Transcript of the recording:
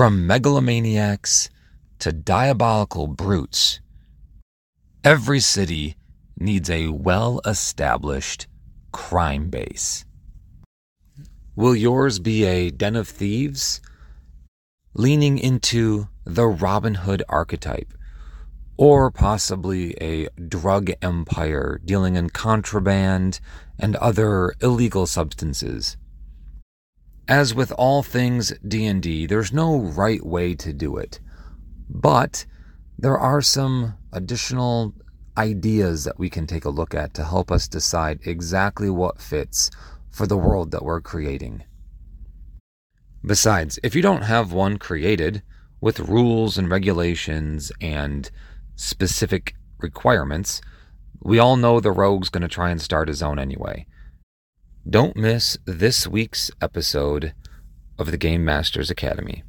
From megalomaniacs to diabolical brutes, every city needs a well established crime base. Will yours be a den of thieves? Leaning into the Robin Hood archetype, or possibly a drug empire dealing in contraband and other illegal substances. As with all things D&D, there's no right way to do it. But there are some additional ideas that we can take a look at to help us decide exactly what fits for the world that we're creating. Besides, if you don't have one created with rules and regulations and specific requirements, we all know the rogue's going to try and start his own anyway. Don't miss this week's episode of the Game Masters Academy.